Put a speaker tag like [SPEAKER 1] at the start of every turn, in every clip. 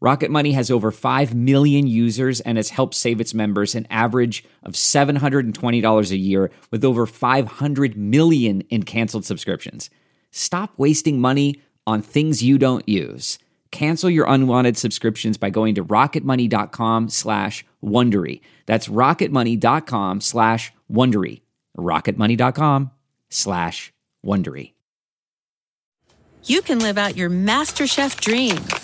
[SPEAKER 1] Rocket Money has over 5 million users and has helped save its members an average of $720 a year with over 500 million in canceled subscriptions. Stop wasting money on things you don't use. Cancel your unwanted subscriptions by going to rocketmoney.com slash Wondery. That's rocketmoney.com slash Wondery. rocketmoney.com slash Wondery.
[SPEAKER 2] You can live out your MasterChef dreams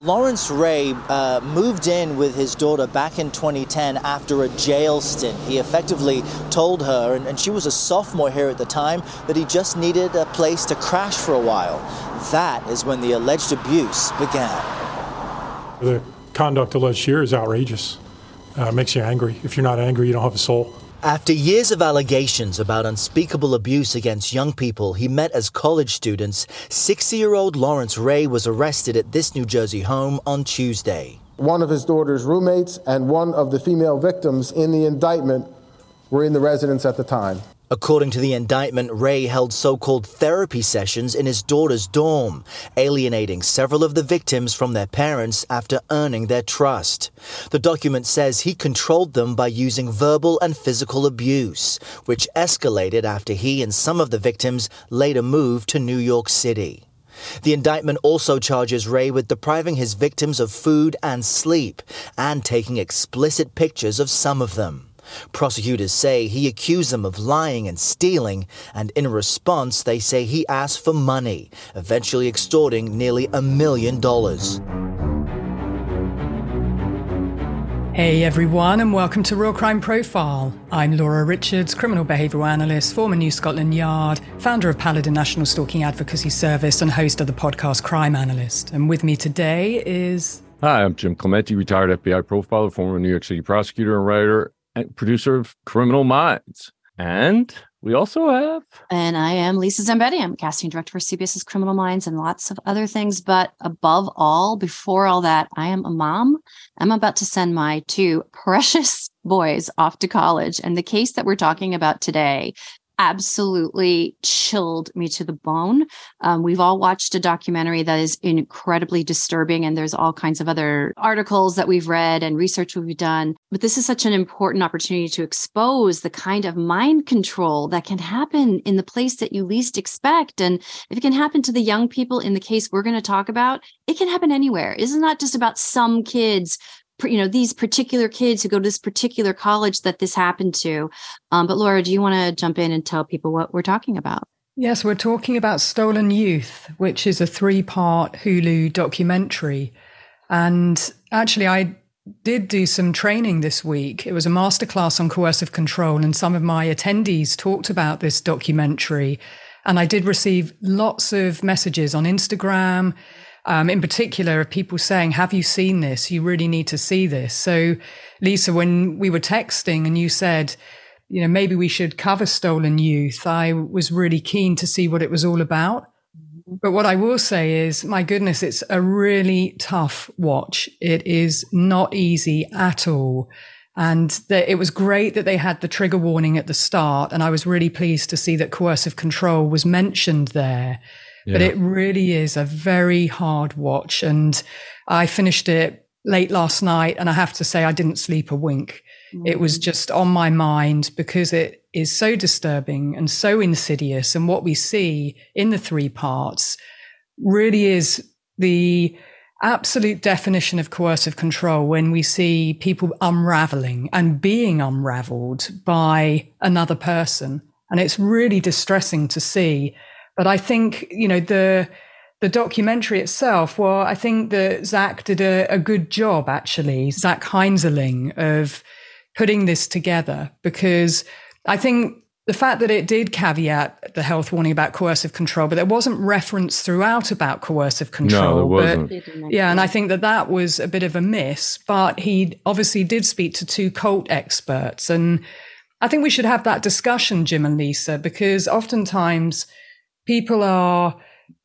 [SPEAKER 3] Lawrence Ray uh, moved in with his daughter back in 2010 after a jail stint. He effectively told her, and, and, she was a sophomore here at the time, that he just needed a place to crash for a while. That is when the alleged abuse began.
[SPEAKER 4] The conduct alleged here is outrageous. Uh, makes you angry. If you're not angry, you don't have a soul.
[SPEAKER 3] After years of allegations about unspeakable abuse against young people he met as college students, 60 year old Lawrence Ray was arrested at this New Jersey home on Tuesday.
[SPEAKER 5] One of his daughter's roommates and one of the female victims in the indictment were in the residence at the time.
[SPEAKER 3] According to the indictment, Ray held so called therapy sessions in his daughter's dorm, alienating several of the victims from their parents after earning their trust. The document says he controlled them by using verbal and physical abuse, which escalated after he and some of the victims later moved to New York City. The indictment also charges Ray with depriving his victims of food and sleep and taking explicit pictures of some of them. Prosecutors say he accused them of lying and stealing, and in response, they say he asked for money, eventually extorting nearly a million dollars.
[SPEAKER 6] Hey everyone, and welcome to Real Crime Profile. I'm Laura Richards, criminal behavioural analyst, former New Scotland Yard, founder of Paladin National Stalking Advocacy Service, and host of the podcast Crime Analyst. And with me today is.
[SPEAKER 7] Hi, I'm Jim Clemente, retired FBI profiler, former New York City prosecutor and writer, producer of Criminal Minds. And we also have.
[SPEAKER 8] And I am Lisa Zambetti. I'm casting director for CBS's Criminal Minds and lots of other things. But above all, before all that, I am a mom. I'm about to send my two precious boys off to college. And the case that we're talking about today absolutely chilled me to the bone. Um, we've all watched a documentary that is incredibly disturbing, and there's all kinds of other articles that we've read and research we've done. But this is such an important opportunity to expose the kind of mind control that can happen in the place that you least expect. And if it can happen to the young people in the case we're going to talk about, it can happen anywhere. It's not just about some kids you know these particular kids who go to this particular college that this happened to. Um, but laura do you want to jump in and tell people what we're talking about?
[SPEAKER 6] Yes we're talking about stolen youth which is a three part hulu documentary. And actually i did do some training this week. It was a masterclass on coercive control and some of my attendees talked about this documentary. And i did receive lots of messages on instagram um, in particular of people saying, Have you seen this? You really need to see this. So, Lisa, when we were texting and you said, you know, maybe we should cover stolen youth, I was really keen to see what it was all about. But what I will say is, my goodness, it's a really tough watch. It is not easy at all. And the, it was great that they had the trigger warning at the start. And I was really pleased to see that coercive control was mentioned there. Yeah. But it really is a very hard watch. And I finished it late last night. And I have to say, I didn't sleep a wink. Mm. It was mm. just on my mind because it is so disturbing and so insidious. And what we see in the three parts really is the absolute definition of coercive control when we see people unraveling and being unraveled by another person And it's really distressing to see. But I think, you know, the, the documentary itself, well, I think that Zach did a, a good job, actually, Zach Heinzerling, of putting this together because I think the fact that it did caveat the health warning about coercive control, but there wasn't reference throughout about coercive control.
[SPEAKER 7] No, there wasn't.
[SPEAKER 6] But, yeah, and I think that that was a bit of a miss. But he obviously did speak to two cult experts, and I think we should have that discussion, Jim and Lisa, because oftentimes people are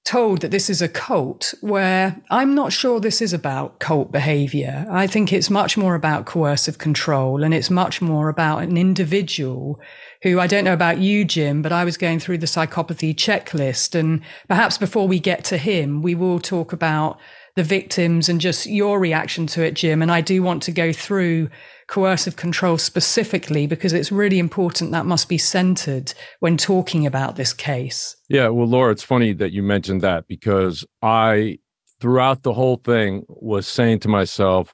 [SPEAKER 6] told that this is a cult where I'm not sure this is about cult behavior. I think it's much more about coercive control and it's much more about an individual who I don't know about you, Jim, but I was going through the psychopathy checklist. And perhaps before we get to him, we will talk about the victims and just your reaction to it, Jim. And I do want to go through coercive control specifically because it's really important that must be centered when talking about this case.
[SPEAKER 7] Yeah, well, Laura, it's funny that you mentioned that because I, throughout the whole thing, was saying to myself,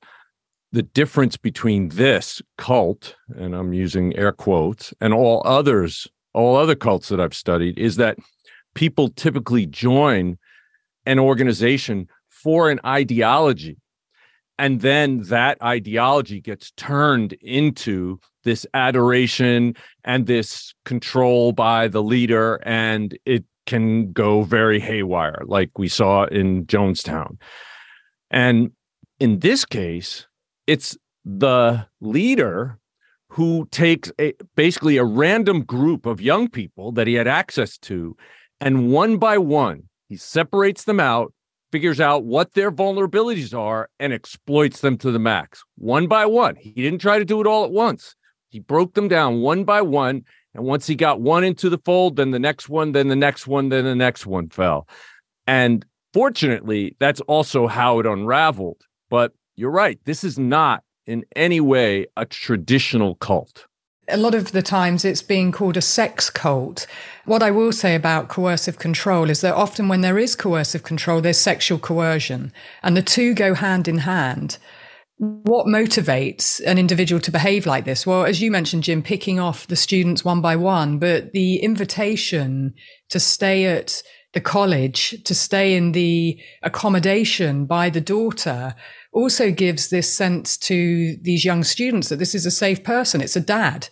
[SPEAKER 7] the difference between this cult, and I'm using air quotes, and all others, all other cults that I've studied, is that people typically join an organization for an ideology. And then that ideology gets turned into this adoration and this control by the leader, and it can go very haywire, like we saw in Jonestown. And in this case, it's the leader who takes a, basically a random group of young people that he had access to and one by one he separates them out figures out what their vulnerabilities are and exploits them to the max one by one he didn't try to do it all at once he broke them down one by one and once he got one into the fold then the next one then the next one then the next one fell and fortunately that's also how it unraveled but you're right. This is not in any way a traditional cult.
[SPEAKER 6] A lot of the times it's being called a sex cult. What I will say about coercive control is that often when there is coercive control, there's sexual coercion, and the two go hand in hand. What motivates an individual to behave like this? Well, as you mentioned, Jim, picking off the students one by one, but the invitation to stay at the college, to stay in the accommodation by the daughter, also gives this sense to these young students that this is a safe person. It's a dad,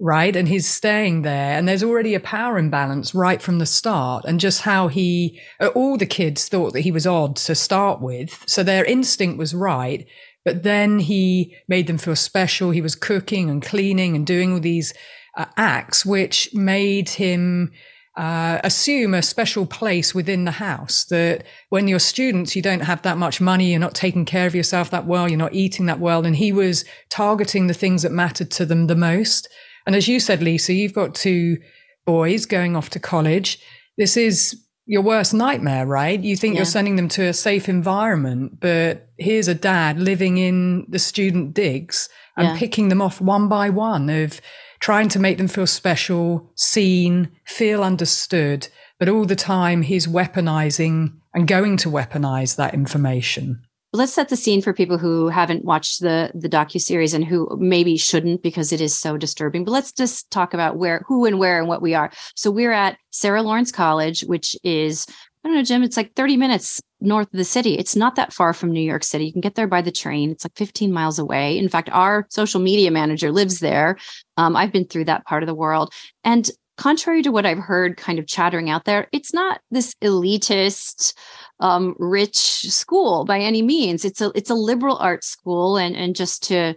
[SPEAKER 6] right? And he's staying there. And there's already a power imbalance right from the start. And just how he, all the kids thought that he was odd to start with. So their instinct was right. But then he made them feel special. He was cooking and cleaning and doing all these uh, acts, which made him uh, assume a special place within the house that when you're students, you don't have that much money, you're not taking care of yourself that well, you're not eating that well. And he was targeting the things that mattered to them the most. And as you said, Lisa, you've got two boys going off to college. This is your worst nightmare, right? You think yeah. you're sending them to a safe environment, but here's a dad living in the student digs and yeah. picking them off one by one of trying to make them feel special, seen, feel understood, but all the time he's weaponizing and going to weaponize that information.
[SPEAKER 8] Let's set the scene for people who haven't watched the the docu series and who maybe shouldn't because it is so disturbing. But let's just talk about where, who, and where, and what we are. So we're at Sarah Lawrence College, which is I don't know, Jim. It's like 30 minutes north of the city. It's not that far from New York City. You can get there by the train. It's like 15 miles away. In fact, our social media manager lives there. Um, I've been through that part of the world. And contrary to what I've heard kind of chattering out there, it's not this elitist, um, rich school by any means. It's a it's a liberal arts school, and and just to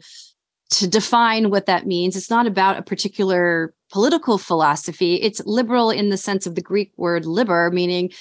[SPEAKER 8] to define what that means, it's not about a particular political philosophy. It's liberal in the sense of the Greek word liber, meaning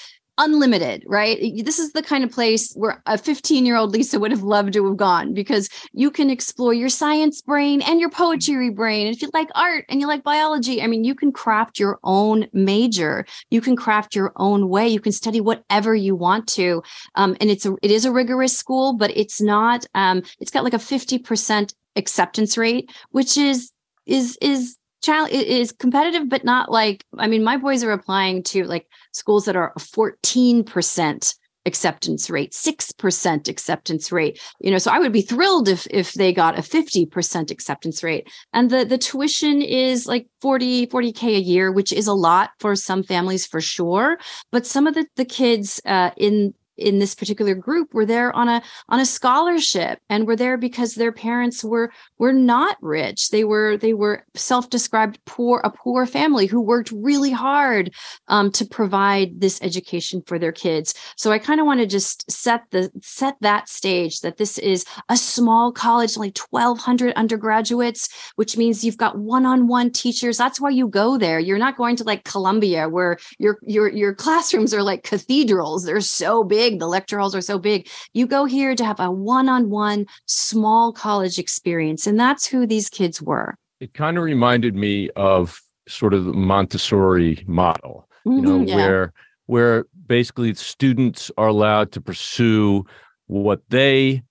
[SPEAKER 8] unlimited, right? This is the kind of place where a 15 year old Lisa would have loved to have gone because you can explore your science brain and your poetry brain. And if you like art and you like biology, I mean, you can craft your own major. You can craft your own way. You can study whatever you want to. Um, and it's a, it is a rigorous school, but it's not, um, it's got like a 50% acceptance rate, which is, is, is child is competitive, but not like, I mean, my boys are applying to like schools that are 14% acceptance rate 6% acceptance rate. You know so i would be thrilled if if they got a 50% acceptance rate. And the the tuition is like 40 40k a year which is a lot for some families for sure. But some of the the kids uh, in in this particular group were there on a on a scholarship and were there because their parents were were not rich. They were they were self-described poor a poor family who worked really hard um, to provide this education for their kids. So i kind of want to just set the set that stage that this is a small college only 1200 undergraduates which means you've got one-on-one teachers. That's why you go there. You're not going to like columbia where your your your classrooms are like cathedrals. They're so big big, the lecture halls are so big. You go here to have a one on one small college experience. And that's who these kids were.
[SPEAKER 7] It kind of reminded me of sort of the Montessori model, mm-hmm, you know, yeah. where where basically students are allowed to pursue what they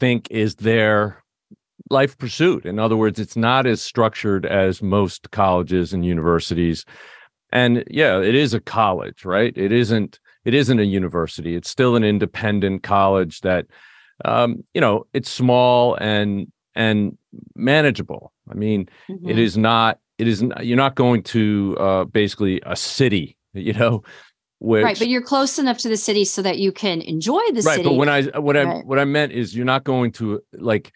[SPEAKER 7] think is their life pursuit. In other words, it's not as structured as most colleges and universities. And yeah, it is a college, right? It isn't it isn't a university. It's still an independent college that, um, you know, it's small and and manageable. I mean, mm-hmm. it is not. It is. Not, you're not going to uh, basically a city. You know. Which,
[SPEAKER 8] right, but you're close enough to the city so that you can enjoy the
[SPEAKER 7] right,
[SPEAKER 8] city.
[SPEAKER 7] Right, but when I what right. I what I meant is you're not going to like,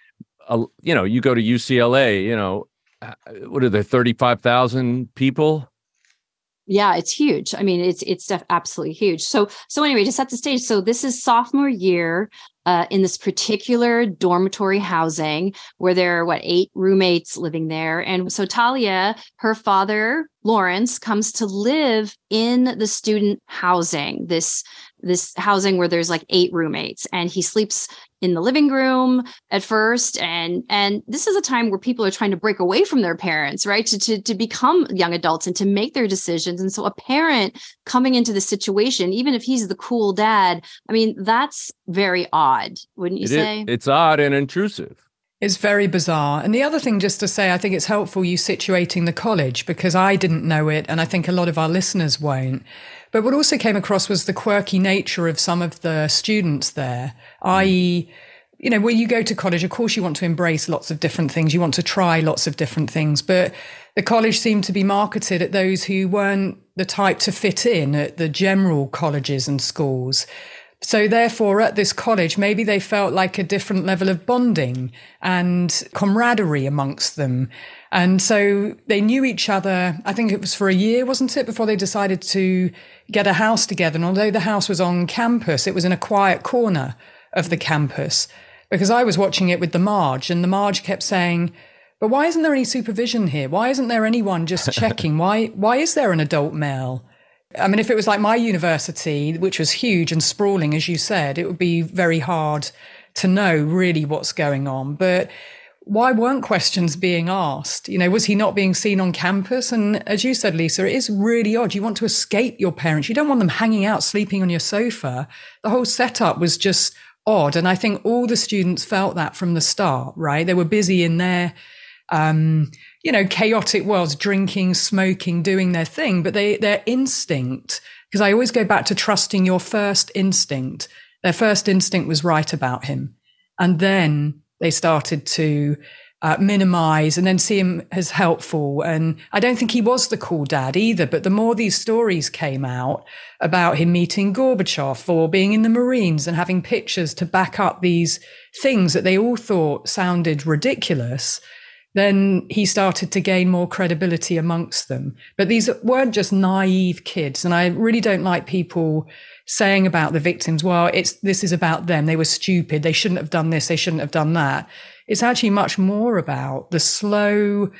[SPEAKER 7] a, you know, you go to UCLA. You know, uh, what are there? Five thousand people
[SPEAKER 8] yeah it's huge. I mean it's it's absolutely huge. So so anyway to set the stage so this is sophomore year uh, in this particular dormitory housing where there are what eight roommates living there. And so talia her father lawrence comes to live in the student housing this this housing where there's like eight roommates and he sleeps in the living room at first and and this is a time where people are trying to break away from their parents right to, to, to become young adults and to make their decisions and so a parent coming into the situation even if he's the cool dad i mean that's very odd wouldn't you
[SPEAKER 7] it
[SPEAKER 8] say
[SPEAKER 7] is, it's odd and intrusive
[SPEAKER 6] it's very bizarre. And the other thing, just to say, I think it's helpful you situating the college because I didn't know it, and I think a lot of our listeners won't. But what also came across was the quirky nature of some of the students there, i.e., you know, when you go to college, of course, you want to embrace lots of different things. You want to try lots of different things. But the college seemed to be marketed at those who weren't the type to fit in at the general colleges and schools. So therefore, at this college, maybe they felt like a different level of bonding and camaraderie amongst them. And so they knew each other. I think it was for a year, wasn't it, before they decided to get a house together. And although the house was on campus, it was in a quiet corner of the campus because I was watching it with the Marge and the Marge kept saying, but why isn't there any supervision here? Why isn't there anyone just checking? why, why is there an adult male? I mean, if it was like my university, which was huge and sprawling, as you said, it would be very hard to know really what's going on. But why weren't questions being asked? You know, was he not being seen on campus? And as you said, Lisa, it is really odd. You want to escape your parents. You don't want them hanging out, sleeping on your sofa. The whole setup was just odd. And I think all the students felt that from the start, right? They were busy in their, um, you know, chaotic worlds, drinking, smoking, doing their thing, but they, their instinct, because I always go back to trusting your first instinct. Their first instinct was right about him. And then they started to uh, minimize and then see him as helpful. And I don't think he was the cool dad either. But the more these stories came out about him meeting Gorbachev or being in the Marines and having pictures to back up these things that they all thought sounded ridiculous, then he started to gain more credibility amongst them. But these weren't just naive kids. And I really don't like people saying about the victims, well, it's, this is about them. They were stupid. They shouldn't have done this. They shouldn't have done that. It's actually much more about the slow,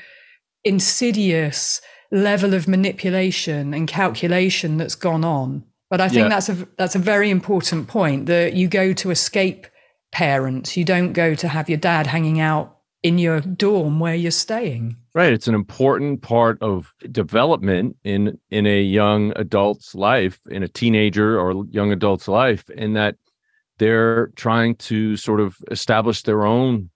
[SPEAKER 6] insidious level of manipulation and calculation that's gone on. But I think yeah. that's a, that's a very important point that you go to escape parents. You don't go to have your dad hanging out in your dorm where you're staying.
[SPEAKER 7] Right. It's an important part of development in in a young adult's life, in a teenager or young adult's life, in that they're trying to sort of establish their own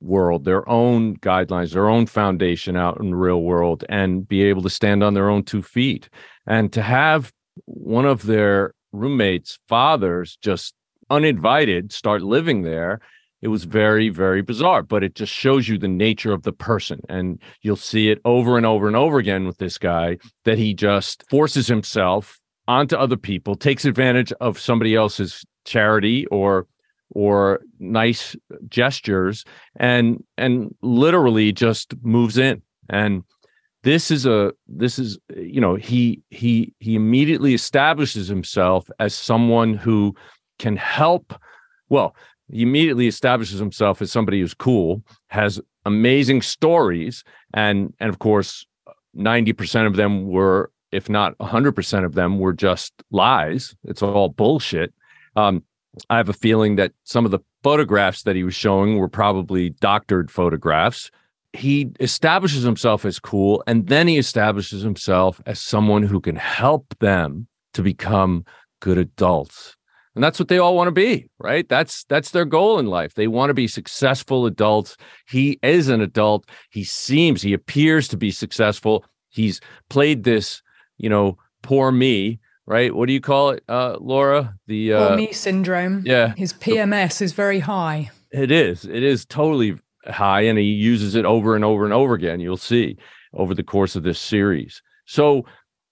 [SPEAKER 7] world, their own guidelines, their own foundation out in the real world and be able to stand on their own two feet. And to have one of their roommates' fathers just uninvited start living there, it was very, very bizarre. But it just shows you the nature of the person. And you'll see it over and over and over again with this guy that he just forces himself onto other people, takes advantage of somebody else's charity or or nice gestures and and literally just moves in and this is a this is you know he he he immediately establishes himself as someone who can help well he immediately establishes himself as somebody who's cool has amazing stories and and of course 90% of them were if not 100% of them were just lies. It's all bullshit. Um, i have a feeling that some of the photographs that he was showing were probably doctored photographs. He establishes himself as cool and then he establishes himself as someone who can help them to become good adults and that's what they all want to be right? That's that's their goal in life. They want to be successful adults. He is an adult. He seems he appears to be successful. He's played this you know poor me right? What do you call it uh laura? The
[SPEAKER 6] uh, poor me syndrome.
[SPEAKER 7] Yeah.
[SPEAKER 6] His pms is very high.
[SPEAKER 7] It is. It is totally high and he uses it over and over and over again you'll see over the course of this series. So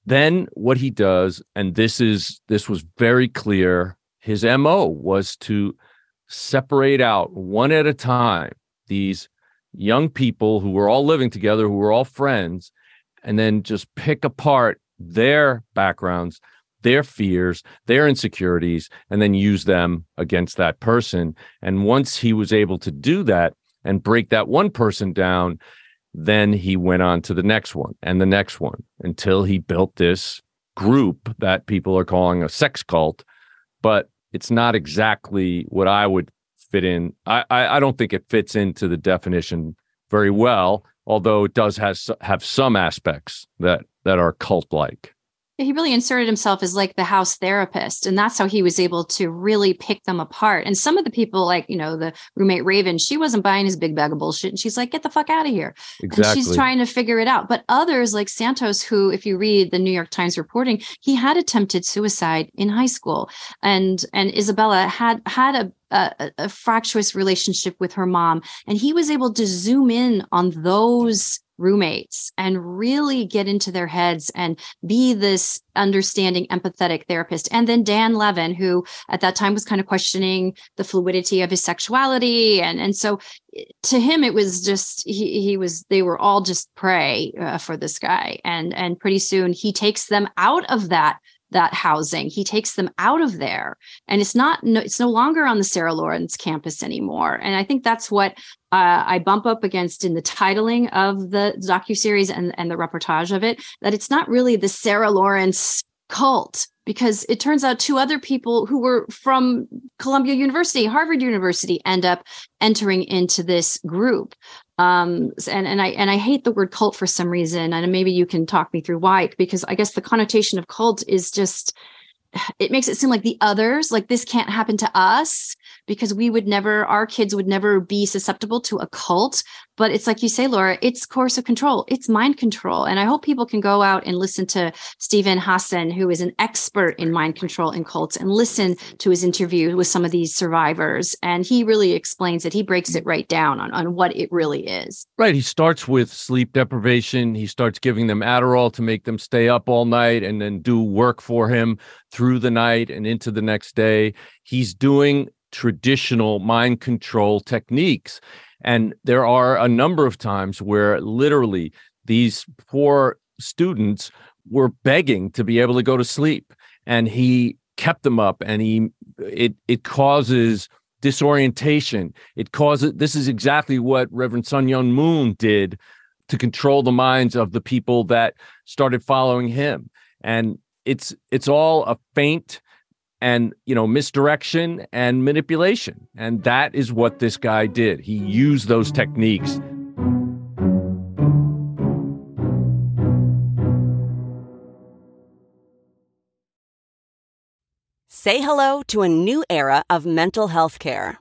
[SPEAKER 7] then what he does and this is this was very clear his mo was to separate out one at a time these young people who were all living together who were all friends and then just pick apart their backgrounds their fears their insecurities and then use them against that person and once he was able to do that and break that one person down, then he went on to the next one and the next one until he built this group that people are calling a sex cult. But it's not exactly what I would fit in. I, I, I don't think it fits into the definition very well, although it does has have some aspects that that are cult like
[SPEAKER 8] he really inserted himself as like the house therapist and that's how he was able to really pick them apart. And some of the people like you know the roommate raven she wasn't buying his big bag of bullshit and she's like get the fuck out of here. Exactly. and she's trying to figure it out. But others like santos who if you read the new york times reporting he had attempted suicide in high school. And and isabella had had a a, a fractious relationship with her mom and he was able to zoom in on those roommates and really get into their heads and be this understanding, empathetic therapist. And then Dan Levin, who at that time was kind of questioning the fluidity of his sexuality. And, and so eh, to him, it was just, he, he was, they were all just prey uh, for this guy. And, and pretty soon he takes them out of that that housing. He takes them out of there, and it's not. No, it's no longer on the Sarah Lawrence campus anymore. And I think that's what uh, I bump up against in the titling of the docu series and and the reportage of it. That it's not really the Sarah Lawrence cult because it turns out two other people who were from Columbia University, Harvard University, end up entering into this group. Um, and and I and I hate the word cult for some reason, and maybe you can talk me through why. Because I guess the connotation of cult is just it makes it seem like the others, like this can't happen to us because we would never, our kids would never be susceptible to a cult. But it's like you say, Laura, it's coercive control, it's mind control. And I hope people can go out and listen to Steven Hassan, who is an expert in mind control and cults, and listen to his interview with some of these survivors. And he really explains it. He breaks it right down on, on what it really is.
[SPEAKER 7] Right. He starts with sleep deprivation. He starts giving them Adderall to make them stay up all night and then do work for him through the night and into the next day. He's doing traditional mind control techniques. And there are a number of times where literally these poor students were begging to be able to go to sleep. And he kept them up and he it it causes disorientation. It causes this is exactly what Reverend Sun Myung Moon did to control the minds of the people that started following him. And it's it's all a feint and you know misdirection and manipulation. And that is what this guy did. He used those techniques.
[SPEAKER 9] Say hello to a new era of mental health care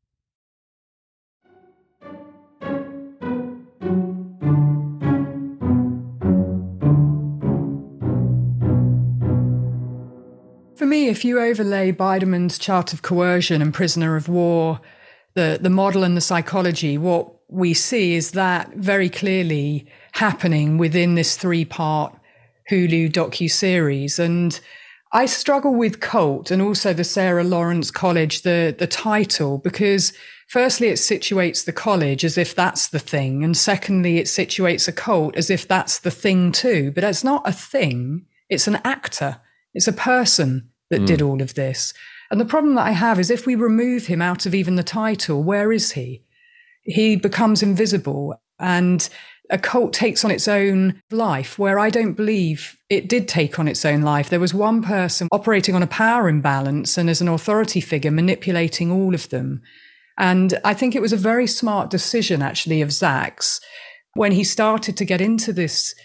[SPEAKER 6] For me, if you overlay Biderman's chart of coercion and prisoner of war, the, the model and the psychology, what we see is that very clearly happening within this three part Hulu docu series. And I struggle with Cult and also the Sarah Lawrence College, the, the title, because firstly, it situates the college as if that's the thing. And secondly, it situates a cult as if that's the thing too. But it's not a thing. It's an actor. It's a person that mm. did all of this. And the problem that I have is if we remove him out of even the title, where is he? He becomes invisible and a cult takes on its own life where I don't believe it did take on its own life. There was one person operating on a power imbalance and as an authority figure manipulating all of them. And I think it was a very smart decision actually of Zach's when he started to get into this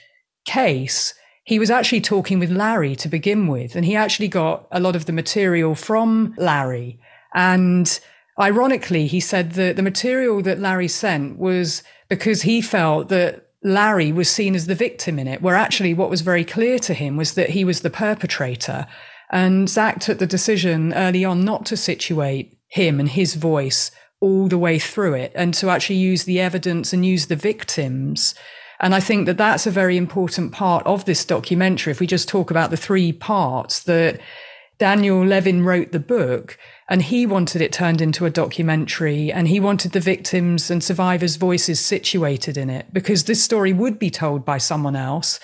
[SPEAKER 6] case he was actually talking with Larry to begin with, and he actually got a lot of the material from Larry. And ironically, he said that the material that Larry sent was because he felt that Larry was seen as the victim in it, where actually what was very clear to him was that he was the perpetrator. And Zach took the decision early on not to situate him and his voice all the way through it and to actually use the evidence and use the victims and I think that that's a very important part of this documentary. If we just talk about the three parts that Daniel Levin wrote the book and he wanted it turned into a documentary and he wanted the victims and survivors' voices situated in it because this story would be told by someone else.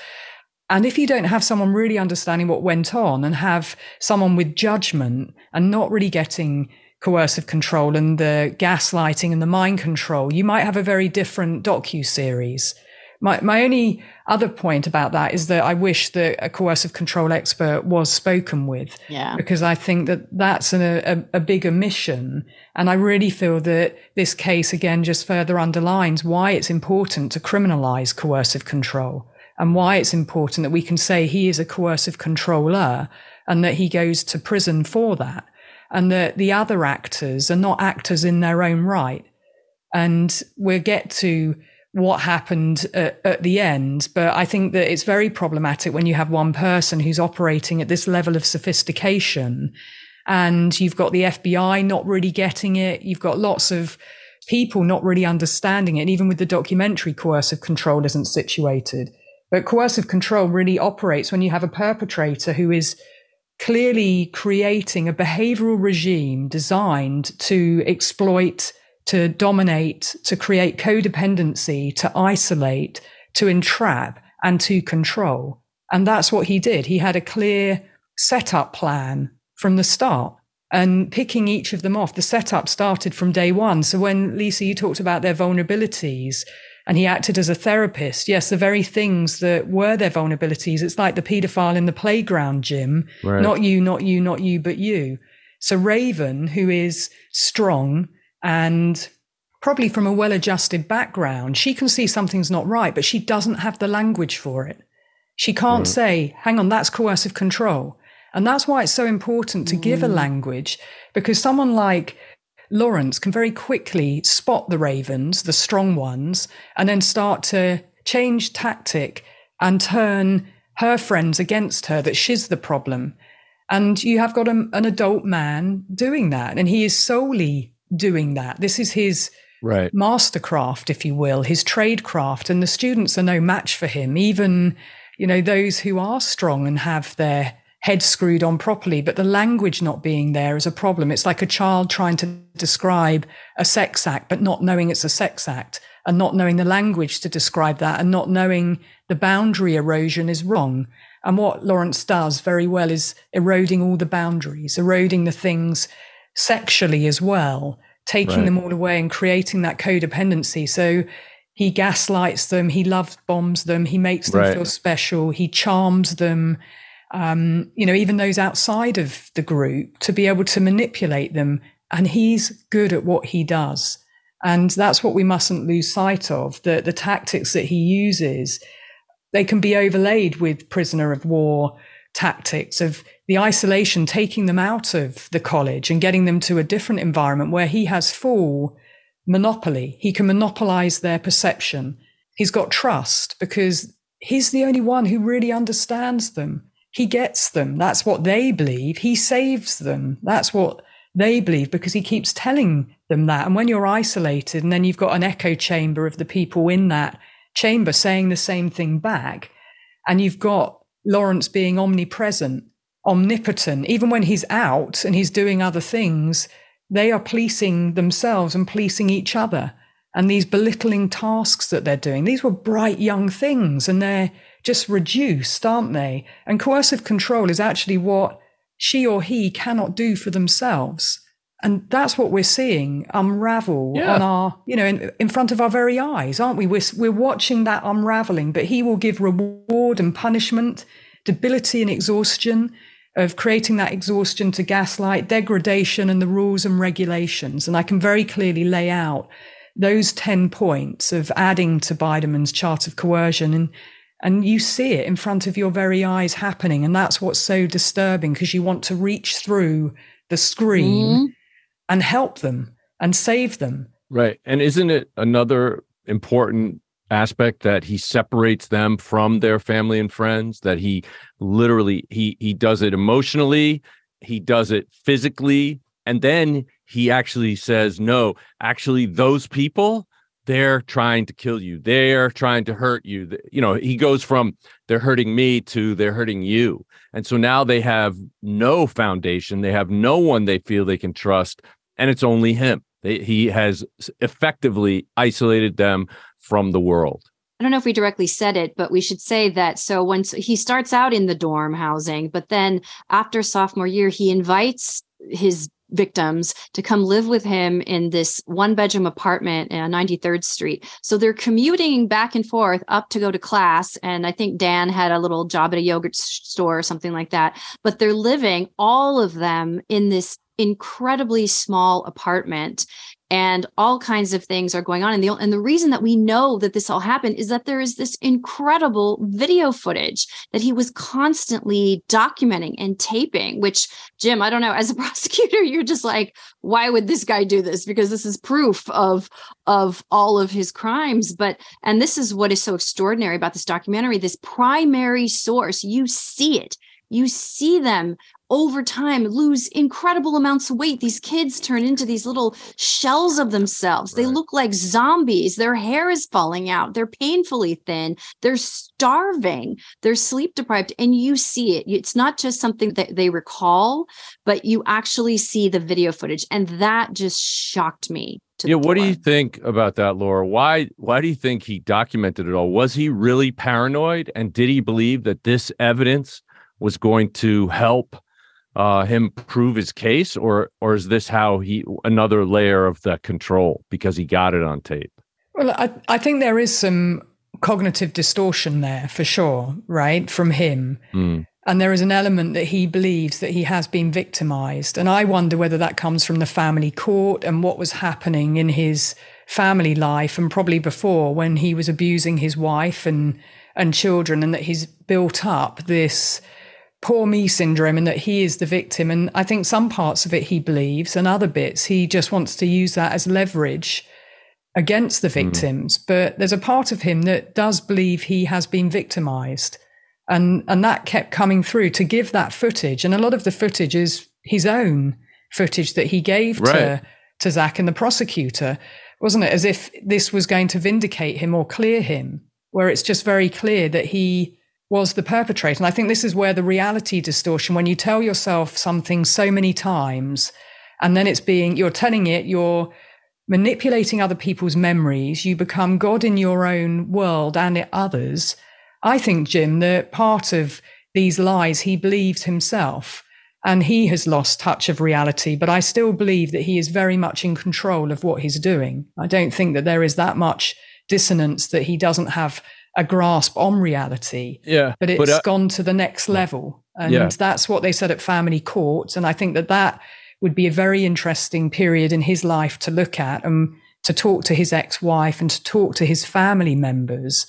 [SPEAKER 6] And if you don't have someone really understanding what went on and have someone with judgment and not really getting coercive control and the gaslighting and the mind control, you might have a very different docu series. My, my only other point about that is that I wish that a coercive control expert was spoken with.
[SPEAKER 8] Yeah.
[SPEAKER 6] Because I think that that's an, a, a big omission. And I really feel that this case again just further underlines why it's important to criminalize coercive control and why it's important that we can say he is a coercive controller and that he goes to prison for that and that the other actors are not actors in their own right. And we'll get to what happened at, at, the end. But I think that it's very problematic when you have one person who's operating at this level of sophistication and you've got the FBI not really getting it. You've got lots of people not really understanding it. And even with the documentary, coercive control isn't situated. But coercive control really operates when you have a perpetrator who is clearly creating a behavioral regime designed to exploit to dominate, to create codependency, to isolate, to entrap, and to control. And that's what he did. He had a clear setup plan from the start and picking each of them off. The setup started from day one. So when Lisa, you talked about their vulnerabilities and he acted as a therapist, yes, the very things that were their vulnerabilities. It's like the paedophile in the playground, Jim. Right. Not you, not you, not you, but you. So Raven, who is strong, and probably from a well adjusted background, she can see something's not right, but she doesn't have the language for it. She can't mm. say, hang on, that's coercive control. And that's why it's so important to mm. give a mm. language because someone like Lawrence can very quickly spot the ravens, the strong ones, and then start to change tactic and turn her friends against her, that she's the problem. And you have got a, an adult man doing that. And he is solely doing that. This is his
[SPEAKER 7] right.
[SPEAKER 6] mastercraft, if you will, his tradecraft. And the students are no match for him. Even you know, those who are strong and have their head screwed on properly, but the language not being there is a problem. It's like a child trying to describe a sex act, but not knowing it's a sex act and not knowing the language to describe that and not knowing the boundary erosion is wrong. And what Lawrence does very well is eroding all the boundaries, eroding the things sexually as well, taking right. them all away and creating that codependency. So he gaslights them, he love bombs them, he makes them right. feel special, he charms them. Um, you know, even those outside of the group to be able to manipulate them. And he's good at what he does. And that's what we mustn't lose sight of. The, the tactics that he uses, they can be overlaid with prisoner of war tactics of the isolation, taking them out of the college and getting them to a different environment where he has full monopoly. He can monopolize their perception. He's got trust because he's the only one who really understands them. He gets them. That's what they believe. He saves them. That's what they believe because he keeps telling them that. And when you're isolated and then you've got an echo chamber of the people in that chamber saying the same thing back, and you've got Lawrence being omnipresent, omnipotent, even when he's out and he's doing other things, they are policing themselves and policing each other. And these belittling tasks that they're doing, these were bright young things and they're just reduced, aren't they? And coercive control is actually what she or he cannot do for themselves. And that's what we're seeing unravel yeah. on our, you know, in, in front of our very eyes, aren't we? We're, we're watching that unraveling, but he will give reward and punishment, debility and exhaustion of creating that exhaustion to gaslight, degradation and the rules and regulations. And I can very clearly lay out those 10 points of adding to Biderman's chart of coercion. And and you see it in front of your very eyes happening. And that's what's so disturbing because you want to reach through the screen mm-hmm. and help them and save them.
[SPEAKER 7] Right. And isn't it another important aspect that he separates them from their family and friends that he literally he he does it emotionally he does it physically and then he actually says no actually those people they're trying to kill you. They're trying to hurt you. You know he goes from they're hurting me to they're hurting you. And so now they have no foundation. They have no one they feel they can trust and it's only him. They, he has effectively isolated them from the world
[SPEAKER 8] I don't know if we directly said it, but we should say that. So once he starts out in the dorm housing, but then after sophomore year, he invites his victims to come live with him in this one bedroom apartment on 93rd Street. So they're commuting back and forth up to go to class. And I think Dan had a little job at a yogurt store or something like that. But they're living, all of them, in this incredibly small apartment and all kinds of things are going on. And the, and the reason that we know that this all happened is that there is this incredible video footage that he was constantly documenting and taping, which, Jim, I don't know, as a prosecutor, you're just like, why would this guy do this? Because this is proof of, of all of his crimes. But, and this is what is so extraordinary about this documentary this primary source, you see it you see them over time lose incredible amounts of weight. These kids turn into these little shells of themselves. Right. They look like zombies. Their hair is falling out. They're painfully thin. They're starving. They're sleep deprived. And you see it. It's not just something that they recall, but you actually see the video footage. And that just shocked me.
[SPEAKER 7] yeah, what do you think about that, Laura? Why why do you think he documented it all? Was he really paranoid? And did he believe that this evidence was going to help uh, him prove his case, or or is this how he another layer of the control because he got it on tape?
[SPEAKER 6] Well, I I think there is some cognitive distortion there for sure, right, from him. Mm. And there is an element that he believes that he has been victimized. And I wonder whether that comes from the family court and what was happening in his family life and probably before when he was abusing his wife and and children and that he's built up this poor me syndrome and that he is the victim. And I think some parts of it he believes, and other bits he just wants to use that as leverage against the hmm. victims. Mm. But there's a part of him that does believe he has been victimized. And, and that kept coming through to give that footage. And a lot of the footage is his own footage that he gave right. to, to Zach and the prosecutor, wasn't it? As if this was going to vindicate him or clear him, where it's just very clear that he was the perpetrator. And I think this is where the reality distortion, when you tell yourself something so many times, and then it's being, you're telling it, you're manipulating other people's memories, you become God in your own world and others. I think, Jim, that part of these lies he believes himself and he has lost touch of reality. But I still believe that he is very much in control of what he's doing. I don't think that there is that much dissonance that he doesn't have a grasp on reality.
[SPEAKER 7] Yeah.
[SPEAKER 6] But it's but, uh, gone to the next level. And yeah. that's what they said at family court. And I think that that would be a very interesting period in his life to look at and to talk to his ex wife and to talk to his family members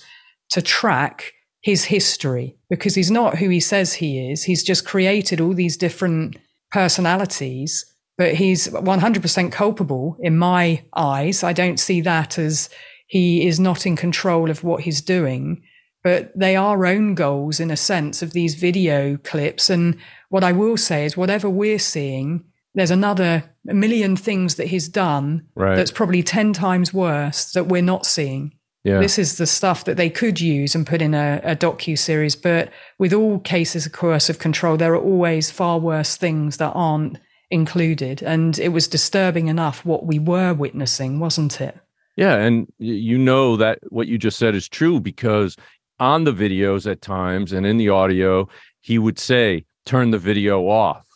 [SPEAKER 6] to track his history because he's not who he says he is. He's just created all these different personalities, but he's 100% culpable in my eyes. I don't see that as he is not in control of what he's doing, but they are own goals in a sense of these video clips. And what I will say is, whatever we're seeing, there's another million things that he's done right. that's probably 10 times worse that we're not seeing. Yeah. This is the stuff that they could use and put in a, a docu series. But with all cases of coercive control, there are always far worse things that aren't included. And it was disturbing enough what we were witnessing, wasn't it?
[SPEAKER 7] Yeah, and you know that what you just said is true because on the videos at times and in the audio, he would say, "Turn the video off,"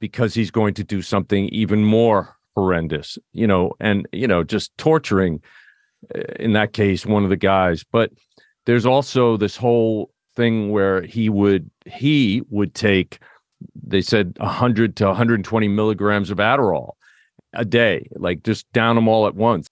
[SPEAKER 7] because he's going to do something even more horrendous. You know, and you know, just torturing eh, in that case one of the guys but there's also this whole thing where he would he would take they said 100 to 120 milligrams of adderall a day like just down them all at once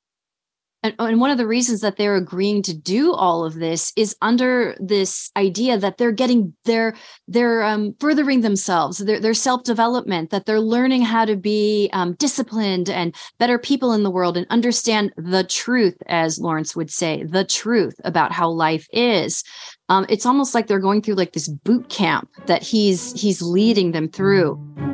[SPEAKER 8] and, and one of the reasons that they're agreeing to do all of this is under this idea that they're getting they're they're um, furthering themselves. Their, their self-development that they're learning how to be um, disciplined and better people in the world and understand the truth as lawrence would say the truth about how life is. Um, it's almost like they're going through like this boot camp that he's he's leading them through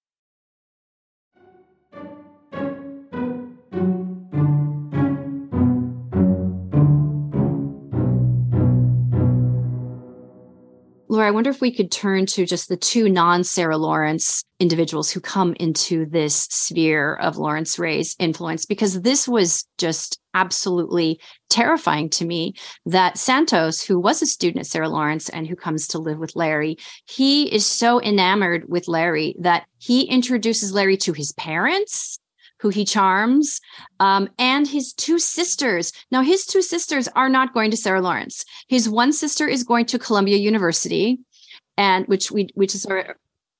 [SPEAKER 8] Laura, I wonder if we could turn to just the two non Sarah Lawrence individuals who come into this sphere of Lawrence Ray's influence, because this was just absolutely terrifying to me that Santos, who was a student at Sarah Lawrence and who comes to live with Larry, he is so enamored with Larry that he introduces Larry to his parents who he charms, um, and his two sisters. Now, his two sisters are not going to Sarah Lawrence. His one sister is going to Columbia University, and which we which is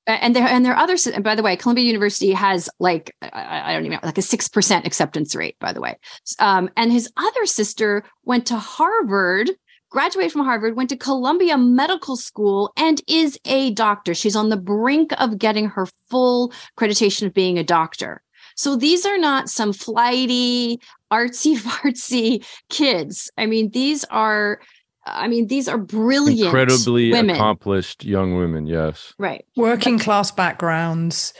[SPEAKER 8] and their and their other and by the way columbia university has like i, I don't even know like a 6% acceptance rate by the way um, and his other sister went to harvard graduated from harvard went to columbia medical school and is a doctor she's on the brink of getting her full accreditation of being a doctor so these are not some flighty, artsy fartsy kids. I mean, these are I mean, these are brilliant,
[SPEAKER 7] incredibly
[SPEAKER 8] women.
[SPEAKER 7] accomplished young women. Yes.
[SPEAKER 8] Right.
[SPEAKER 6] Working class backgrounds,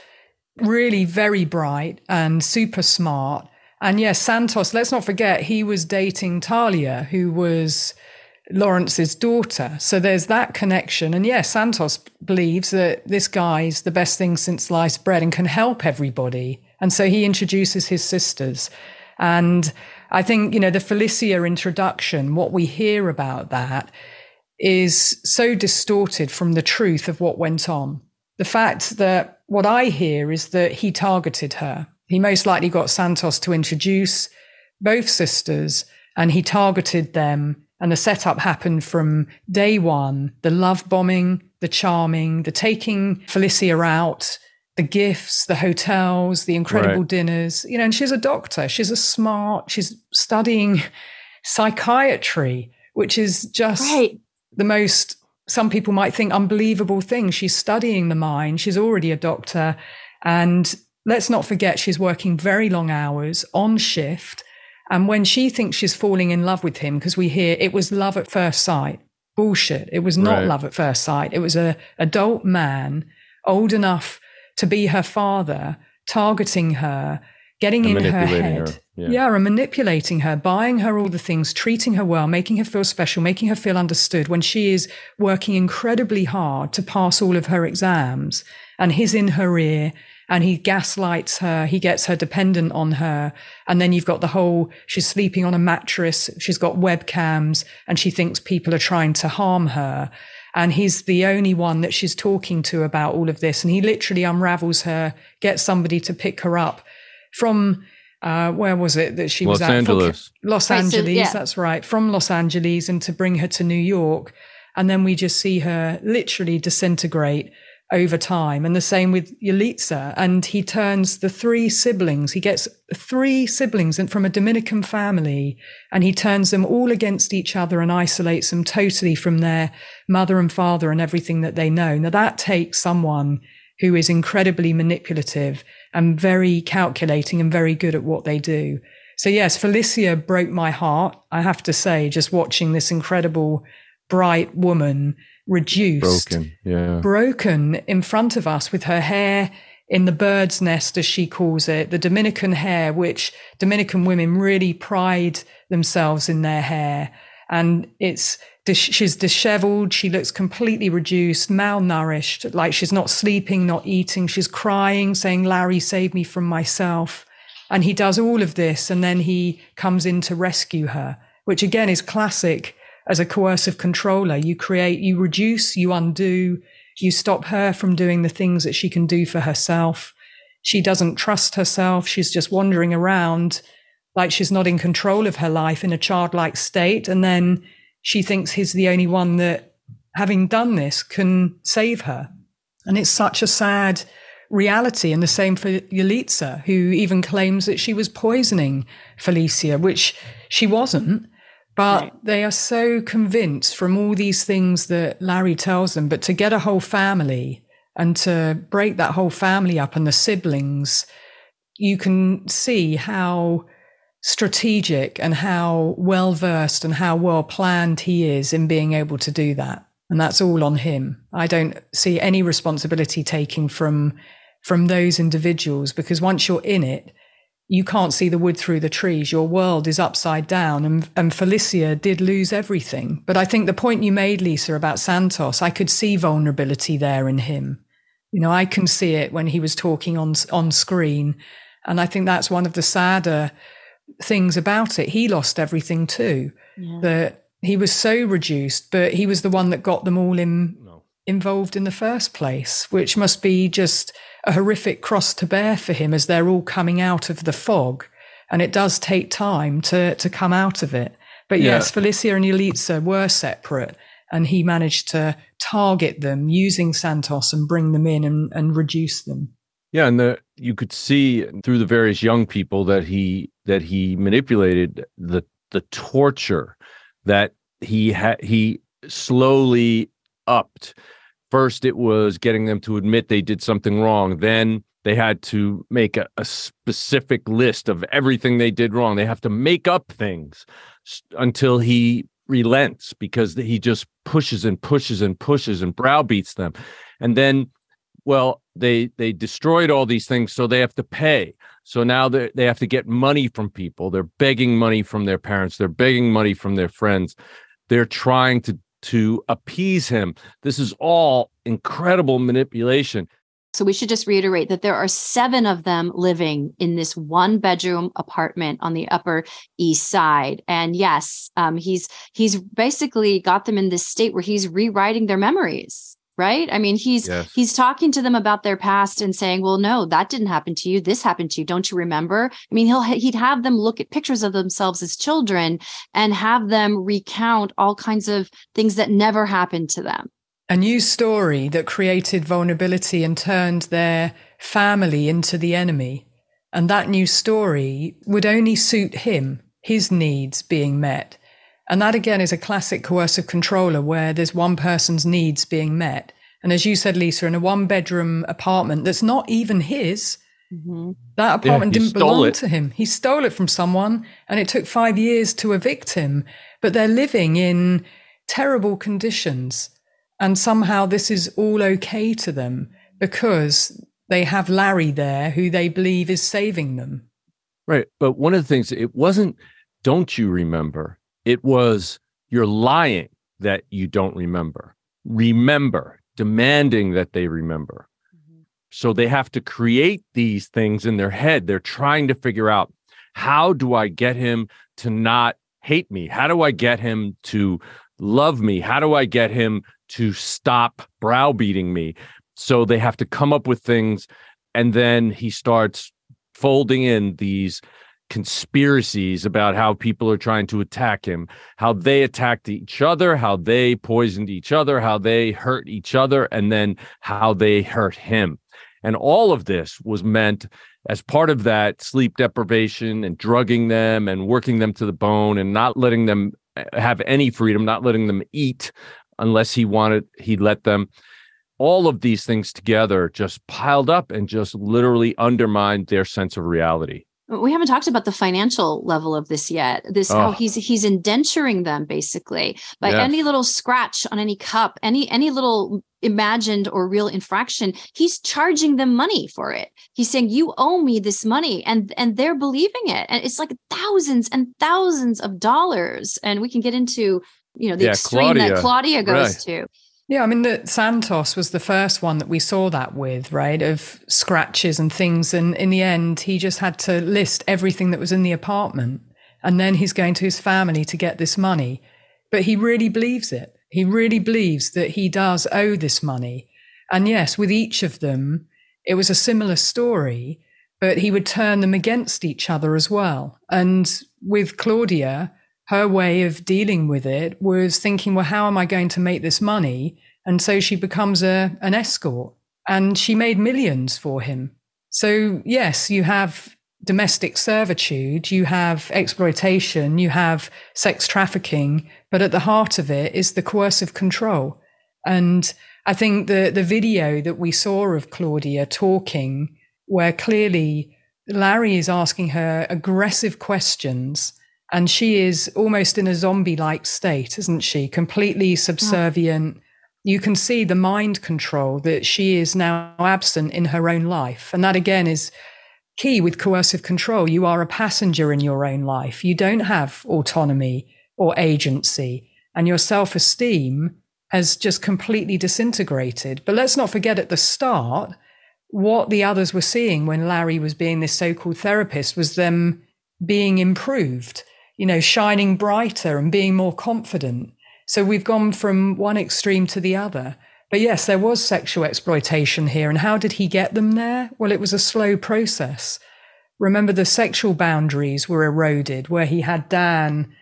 [SPEAKER 6] really very bright and super smart. And yes, Santos, let's not forget, he was dating Talia, who was Lawrence's daughter. So there's that connection. And yes, Santos believes that this guy's the best thing since sliced bread and can help everybody. And so he introduces his sisters. And I think, you know, the Felicia introduction, what we hear about that is so distorted from the truth of what went on. The fact that what I hear is that he targeted her. He most likely got Santos to introduce both sisters and he targeted them. And the setup happened from day one the love bombing, the charming, the taking Felicia out the gifts, the hotels, the incredible
[SPEAKER 7] Right.
[SPEAKER 6] dinners. You know, and she's a doctor. She's a smart. She's studying psychiatry, which is just
[SPEAKER 8] Right.
[SPEAKER 6] the most. Some people might think unbelievable thing. She's studying the mind. She's already a doctor, and let's not forget she's working very long hours on shift. And when she thinks she's falling in love with him, because we hear it was love at first sight, bullshit. It was not
[SPEAKER 7] Right.
[SPEAKER 6] love at first sight. It was a adult man, old enough to be her father, targeting her, getting
[SPEAKER 7] And
[SPEAKER 6] in her head.
[SPEAKER 7] her, yeah.
[SPEAKER 6] yeah, and manipulating her, buying her all the things, treating her well, making her feel special, making her feel understood when she is working incredibly hard to pass all of her exams. And he's in her ear and he gaslights her. He gets her dependent on her. And then you've got the whole, she's sleeping on a mattress. She's got webcams and she thinks people are trying to harm her. And he's the only one that she's talking to about all of this. And he literally unravels her, gets somebody to pick her up from, uh, where was it that she was
[SPEAKER 7] Los
[SPEAKER 6] at?
[SPEAKER 7] Angeles.
[SPEAKER 6] Los
[SPEAKER 8] Right, so,
[SPEAKER 6] Angeles,
[SPEAKER 8] yeah.
[SPEAKER 6] that's right, from Los Angeles and to bring her to New York. And then we just see her literally disintegrate over time. And the same with Yalitza. And he turns the three siblings, he gets three siblings and from a Dominican family, and he turns them all against each other and isolates them totally from their mother and father and everything that they know. Now that takes someone who is incredibly manipulative and very calculating and very good at what they do. So yes, Felicia broke my heart. I have to say, just watching this incredible, bright woman reduced,
[SPEAKER 7] Broken. Yeah.
[SPEAKER 6] broken in front of us with her hair in the bird's nest, as she calls it, the Dominican hair, which Dominican women really pride themselves in their hair. And it's, she's disheveled. She looks completely reduced, malnourished, like she's not sleeping, not eating. She's crying, saying, Larry, save me from myself. And he does all of this. And then he comes in to rescue her, which again is classic as a coercive controller. You create, you reduce, you undo, you stop her from doing the things that she can do for herself. She doesn't trust herself. She's just wandering around like she's not in control of her life in a childlike state. And then she thinks he's the only one that, having done this, can save her. And it's such a sad reality. And the same for Yalitza, who even claims that she was poisoning Felicia, which she wasn't. But they are so convinced from all these things that Larry tells them. But to get a whole family and to break that whole family up and the siblings, you can see how strategic and how well versed and how well planned he is in being able to do that. And that's all on him. I don't see any responsibility taking from from those individuals because once you're in it, you can't see the wood through the trees. Your world is upside down. And, and Felicia did lose everything. But I think the point you made, Lisa, about Santos, I could see vulnerability there in him. You know, I can see it when he was talking on on screen. And I think that's one of the sadder things about it. He lost everything too.
[SPEAKER 8] Yeah.
[SPEAKER 6] That he was so reduced, but he was the one that got them all in, involved in the first place, which must be just a horrific cross to bear for him as they're all coming out of the fog. And it does take time to, to come out of it. But
[SPEAKER 7] Yeah.
[SPEAKER 6] yes, Felicia and Yalitza were separate and he managed to target them using Santos and bring them in and, and reduce them.
[SPEAKER 7] Yeah, and the you could see through the various young people that he that he manipulated the the torture that he had he slowly upped. First, it was getting them to admit they did something wrong. Then they had to make a, a specific list of everything they did wrong. They have to make up things until he relents because he just pushes and pushes and pushes and browbeats them. And then well they they destroyed all these things so they have to pay so now they they have to get money from people they're begging money from their parents they're begging money from their friends they're trying to to appease him this is all incredible manipulation
[SPEAKER 8] So we should just reiterate that there are seven of them living in this one bedroom apartment on the Upper East Side. And yes, um, he's he's basically got them in this state where he's rewriting their memories. Right. I mean, he's
[SPEAKER 7] Yes.
[SPEAKER 8] he's talking to them about their past and saying, "Well, no, that didn't happen to you. This happened to you. Don't you remember?" I mean, he'll he'd have them look at pictures of themselves as children and have them recount all kinds of things that never happened to them.
[SPEAKER 6] a new story that created vulnerability and turned their family into the enemy. And that new story would only suit him, his needs being met. And that again is a classic coercive controller where there's one person's needs being met. And as you said, Lisa, in a one bedroom apartment that's not even his, mm-hmm. that apartment yeah, didn't belong it. to him. He stole it from someone and it took five years to evict him. But they're living in terrible conditions. And somehow this is all okay to them because they have Larry there who they believe is saving them.
[SPEAKER 7] Right. But one of the things, it wasn't, don't you remember? It was, you're lying that you don't remember. Remember, demanding that they remember. Mm-hmm. So they have to create these things in their head. They're trying to figure out how do I get him to not hate me? How do I get him to love me? How do I get him to stop browbeating me? So they have to come up with things. And then he starts folding in these conspiracies about how people are trying to attack him, how they attacked each other, how they poisoned each other, how they hurt each other, and then how they hurt him. And all of this was meant as part of that sleep deprivation and drugging them and working them to the bone and not letting them eh, have any freedom, not letting them eat unless he wanted, he let them. All of these things together just piled up and just literally undermined their sense of reality
[SPEAKER 8] we haven't talked about the financial level of this yet this oh. how he's he's indenturing them basically by yes. any little scratch on any cup any any little imagined or real infraction he's charging them money for it he's saying you owe me this money and and they're believing it and it's like thousands and thousands of dollars and we can get into you know the yeah, extreme claudia. that claudia goes right. to
[SPEAKER 6] yeah, I mean, the Santos was the first one that we saw that with, right? Of scratches and things. And in the end, he just had to list everything that was in the apartment. And then he's going to his family to get this money. But he really believes it. He really believes that he does owe this money. And yes, with each of them, it was a similar story, but he would turn them against each other as well. And with Claudia, her way of dealing with it was thinking, well, how am I going to make this money? And so she becomes a, an escort and she made millions for him. So, yes, you have domestic servitude, you have exploitation, you have sex trafficking, but at the heart of it is the coercive control. And I think the, the video that we saw of Claudia talking, where clearly Larry is asking her aggressive questions and she is almost in a zombie like state, isn't she? Completely hmm. subservient. You can see the mind control that she is now absent in her own life. And that again is key with coercive control. You are a passenger in your own life. You don't have autonomy or agency, and your self esteem has just completely disintegrated. But let's not forget at the start, what the others were seeing when Larry was being this so called therapist was them being improved you know, shining brighter and being more confident. So we've gone from one extreme to the other. But yes, there was sexual exploitation here. And how did he get them there? Well, it was a slow process. Remember, the sexual boundaries were eroded, where he had Dan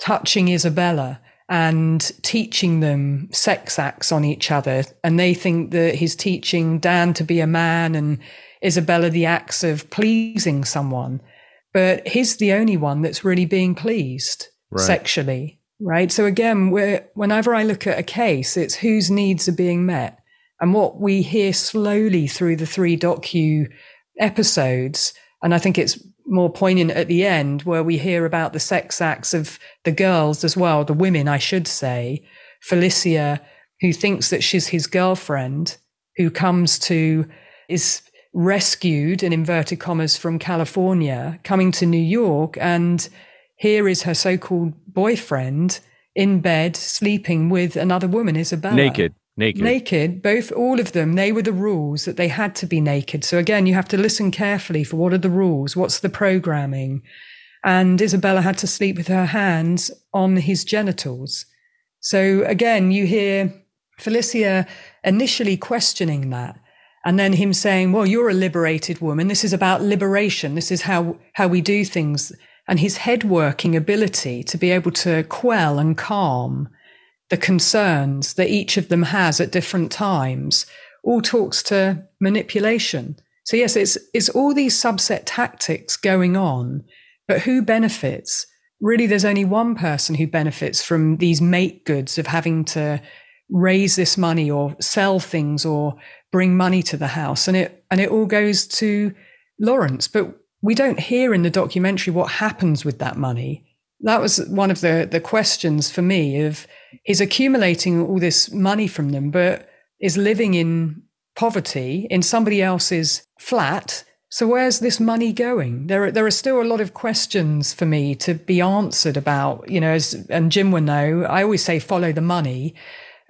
[SPEAKER 6] touching Isabella and teaching them sex acts on each other. And they think that he's teaching Dan to be a man and Isabella the acts of pleasing someone but he's the only one that's really being pleased right. sexually, right? So again, whenever I look at a case, it's whose needs are being met. And what we hear slowly through the three docu episodes, and I think it's more poignant at the end where we hear about the sex acts of the girls as well, the women, I should say. Felicia, who thinks that she's his girlfriend, who comes to, is rescued in inverted commas from California, coming to New York, and here is her so-called boyfriend in bed sleeping with another woman, Isabella.
[SPEAKER 7] Naked. Naked.
[SPEAKER 6] Naked. Both, all of them, they were the rules that they had to be naked. So again, you have to listen carefully for what are the rules? What's the programming? And Isabella had to sleep with her hands on his genitals. So again, you hear Felicia initially questioning that. And then him saying, well, you're a liberated woman. This is about liberation. This is how, how we do things. And his head working ability to be able to quell and calm the concerns that each of them has at different times, all talks to manipulation. So yes, it's it's all these subset tactics going on, but who benefits? Really, there's only one person who benefits from these make goods of having to raise this money or sell things or bring money to the house, and it and it all goes to Lawrence. But we don't hear in the documentary what happens with that money. That was one of the the questions for me of is accumulating all this money from them, but is living in poverty in somebody else's flat. So where's this money going? There are, there are still a lot of questions for me to be answered about, you know, as, and Jim will know, I always say follow the money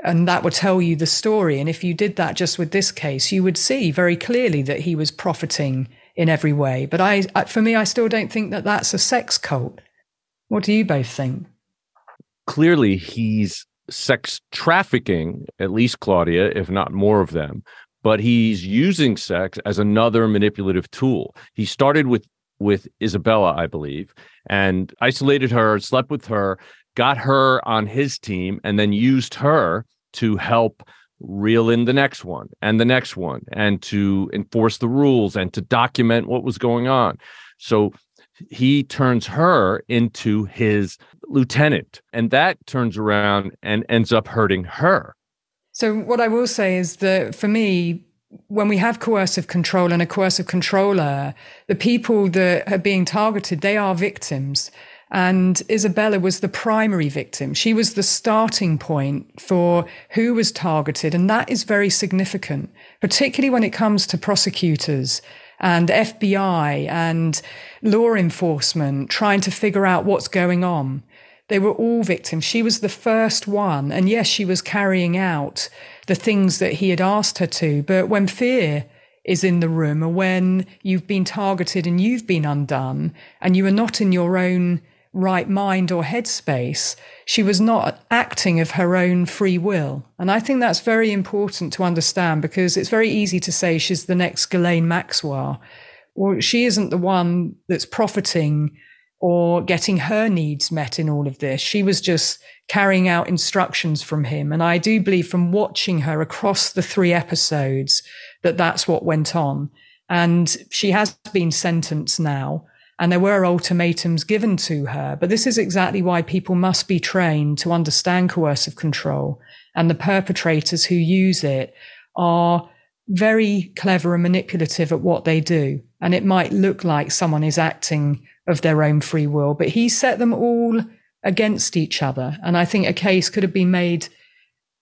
[SPEAKER 6] and that would tell you the story. And if you did that just with this case, you would see very clearly that he was profiting in every way. But I, for me, I still don't think that that's a sex cult. What do you both think?
[SPEAKER 7] Clearly, he's sex trafficking, at least Claudia, if not more of them. But he's using sex as another manipulative tool. He started with with Isabella, I believe, and isolated her, slept with her, got her on his team, and then used her to help reel in the next one and the next one and to enforce the rules and to document what was going on. So he turns her into his lieutenant, and that turns around and ends up hurting her.
[SPEAKER 6] So, what I will say is that for me, when we have coercive control and a coercive controller, the people that are being targeted, they are victims. And Isabella was the primary victim. She was the starting point for who was targeted. And that is very significant, particularly when it comes to prosecutors and FBI and law enforcement trying to figure out what's going on. They were all victims. She was the first one. And yes, she was carrying out the things that he had asked her to. But when fear is in the room or when you've been targeted and you've been undone and you are not in your own right mind or headspace. She was not acting of her own free will. And I think that's very important to understand because it's very easy to say she's the next Ghislaine Maxwell. Well, she isn't the one that's profiting or getting her needs met in all of this. She was just carrying out instructions from him. And I do believe from watching her across the three episodes that that's what went on. And she has been sentenced now. And there were ultimatums given to her. But this is exactly why people must be trained to understand coercive control. And the perpetrators who use it are very clever and manipulative at what they do. And it might look like someone is acting of their own free will, but he set them all against each other. And I think a case could have been made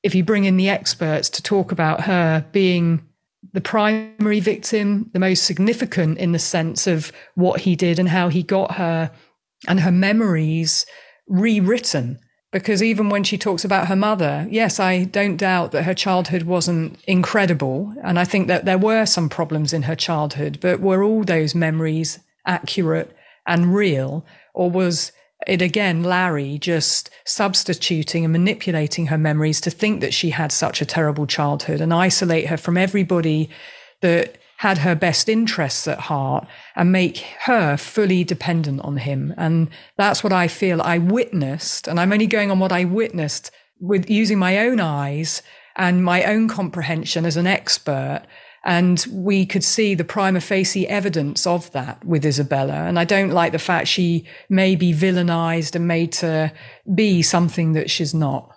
[SPEAKER 6] if you bring in the experts to talk about her being the primary victim, the most significant in the sense of what he did and how he got her and her memories rewritten. Because even when she talks about her mother, yes, I don't doubt that her childhood wasn't incredible. And I think that there were some problems in her childhood, but were all those memories accurate and real? Or was it again, Larry just substituting and manipulating her memories to think that she had such a terrible childhood and isolate her from everybody that had her best interests at heart and make her fully dependent on him. And that's what I feel I witnessed. And I'm only going on what I witnessed with using my own eyes and my own comprehension as an expert and we could see the prima facie evidence of that with Isabella. And I don't like the fact she may be villainized and made to be something that she's not.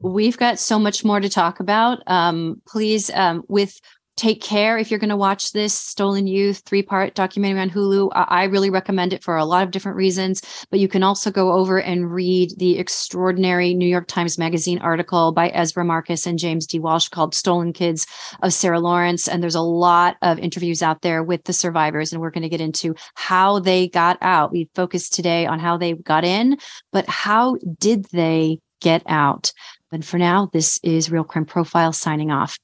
[SPEAKER 8] We've got so much more to talk about. Um, please, um, with take care if you're going to watch this stolen youth three part documentary on hulu i really recommend it for a lot of different reasons but you can also go over and read the extraordinary new york times magazine article by ezra marcus and james d. Walsh called stolen kids of sarah lawrence and there's a lot of interviews out there with the survivors and we're going to get into how they got out. We focused today on how they got in but how did they get out? But for now this is real crime profile signing off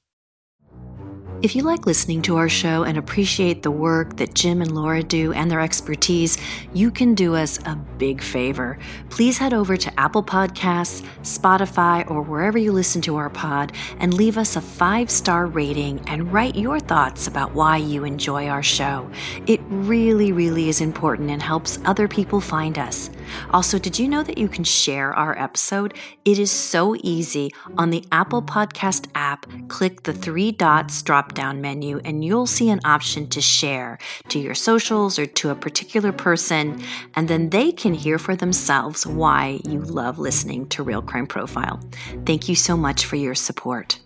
[SPEAKER 10] if you like listening to our show and appreciate the work that Jim and Laura do and their expertise, you can do us a big favor. Please head over to Apple Podcasts, Spotify, or wherever you listen to our pod and leave us a five star rating and write your thoughts about why you enjoy our show. It really, really is important and helps other people find us. Also, did you know that you can share our episode? It is so easy. On the Apple Podcast app, click the three dots drop down menu and you'll see an option to share to your socials or to a particular person, and then they can hear for themselves why you love listening to Real Crime Profile. Thank you so much for your support.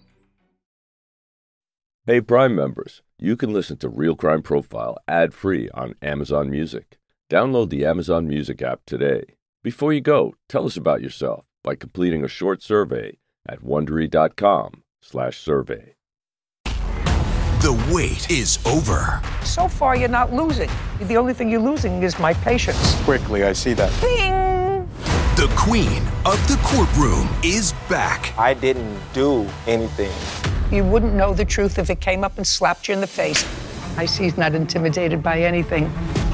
[SPEAKER 11] Hey, Prime members, you can listen to Real Crime Profile ad free on Amazon Music. Download the Amazon Music app today. Before you go, tell us about yourself by completing a short survey at wondery.com/survey.
[SPEAKER 12] The wait is over.
[SPEAKER 13] So far, you're not losing. The only thing you're losing is my patience.
[SPEAKER 14] Quickly, I see that.
[SPEAKER 13] Bing!
[SPEAKER 12] The queen of the courtroom is back.
[SPEAKER 14] I didn't do anything.
[SPEAKER 13] You wouldn't know the truth if it came up and slapped you in the face. I see he's not intimidated by anything.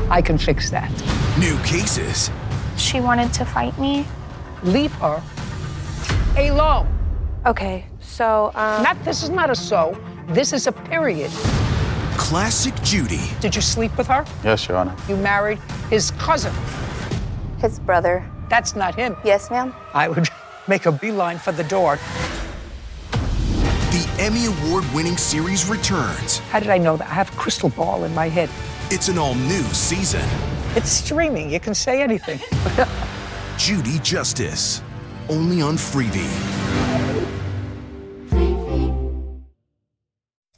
[SPEAKER 13] I can fix that.
[SPEAKER 12] New cases.
[SPEAKER 15] She wanted to fight me.
[SPEAKER 13] Leave her alone.
[SPEAKER 15] Okay, so um,
[SPEAKER 13] Not this is not a so. This is a period.
[SPEAKER 12] Classic Judy.
[SPEAKER 13] Did you sleep with her?
[SPEAKER 14] Yes, Your Honor.
[SPEAKER 13] You married his cousin.
[SPEAKER 15] his brother.
[SPEAKER 13] That's not him.
[SPEAKER 15] Yes, ma'am.
[SPEAKER 13] I would make a beeline for the door.
[SPEAKER 12] The Emmy Award winning series returns.
[SPEAKER 13] How did I know that? I have a crystal ball in my head.
[SPEAKER 12] It's an all new season.
[SPEAKER 13] It's streaming. You can say anything.
[SPEAKER 12] Judy Justice. Only on Freevee.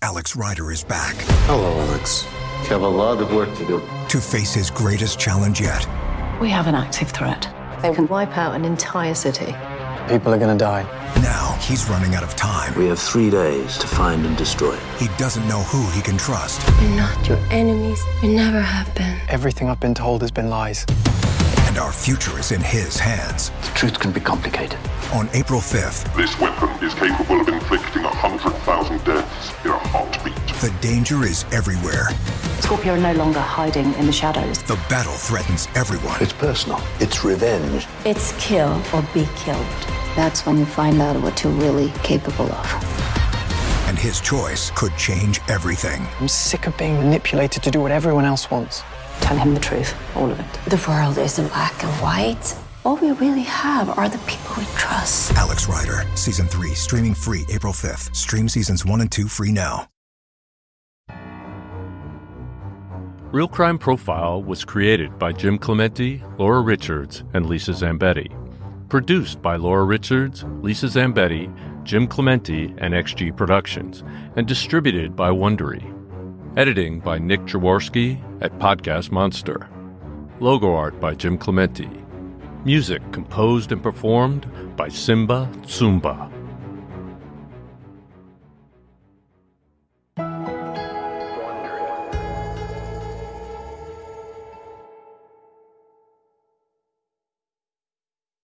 [SPEAKER 12] Alex Rider is back
[SPEAKER 16] Hello, Alex. You have a lot of work to do.
[SPEAKER 12] to face his greatest challenge yet.
[SPEAKER 17] We have an active threat. They can wipe out an entire city.
[SPEAKER 14] People are gonna die.
[SPEAKER 12] Now he's running out of time.
[SPEAKER 16] We have three days to find and destroy it.
[SPEAKER 12] He doesn't know who he can trust.
[SPEAKER 18] We're not your enemies. We never have been.
[SPEAKER 14] Everything I've been told has been lies.
[SPEAKER 12] And our future is in his hands.
[SPEAKER 16] The truth can be complicated.
[SPEAKER 12] On April 5th,
[SPEAKER 19] This weapon is capable of inflicting a hundred thousand deaths in a heartbeat.
[SPEAKER 12] the danger is everywhere.
[SPEAKER 17] Scorpio are no longer hiding in the shadows.
[SPEAKER 12] The battle threatens everyone.
[SPEAKER 16] It's personal. It's revenge.
[SPEAKER 17] It's kill or be killed.
[SPEAKER 18] That's when you find out what you're really capable of.
[SPEAKER 12] And his choice could change everything.
[SPEAKER 14] I'm sick of being manipulated to do what everyone else wants.
[SPEAKER 17] Tell him the truth, all of it.
[SPEAKER 18] The world isn't black and white. All we really have are the people we trust.
[SPEAKER 12] Alex Rider, Season 3, streaming free April 5th. Stream Seasons 1 and 2 free now.
[SPEAKER 7] Real Crime Profile was created by Jim Clemente, Laura Richards, and Lisa Zambetti. Produced by Laura Richards, Lisa Zambetti, Jim Clemente, and XG Productions, and distributed by Wondery. Editing by Nick Jaworski at Podcast Monster. Logo art by Jim Clemente. Music composed and performed by Simba Tsumba.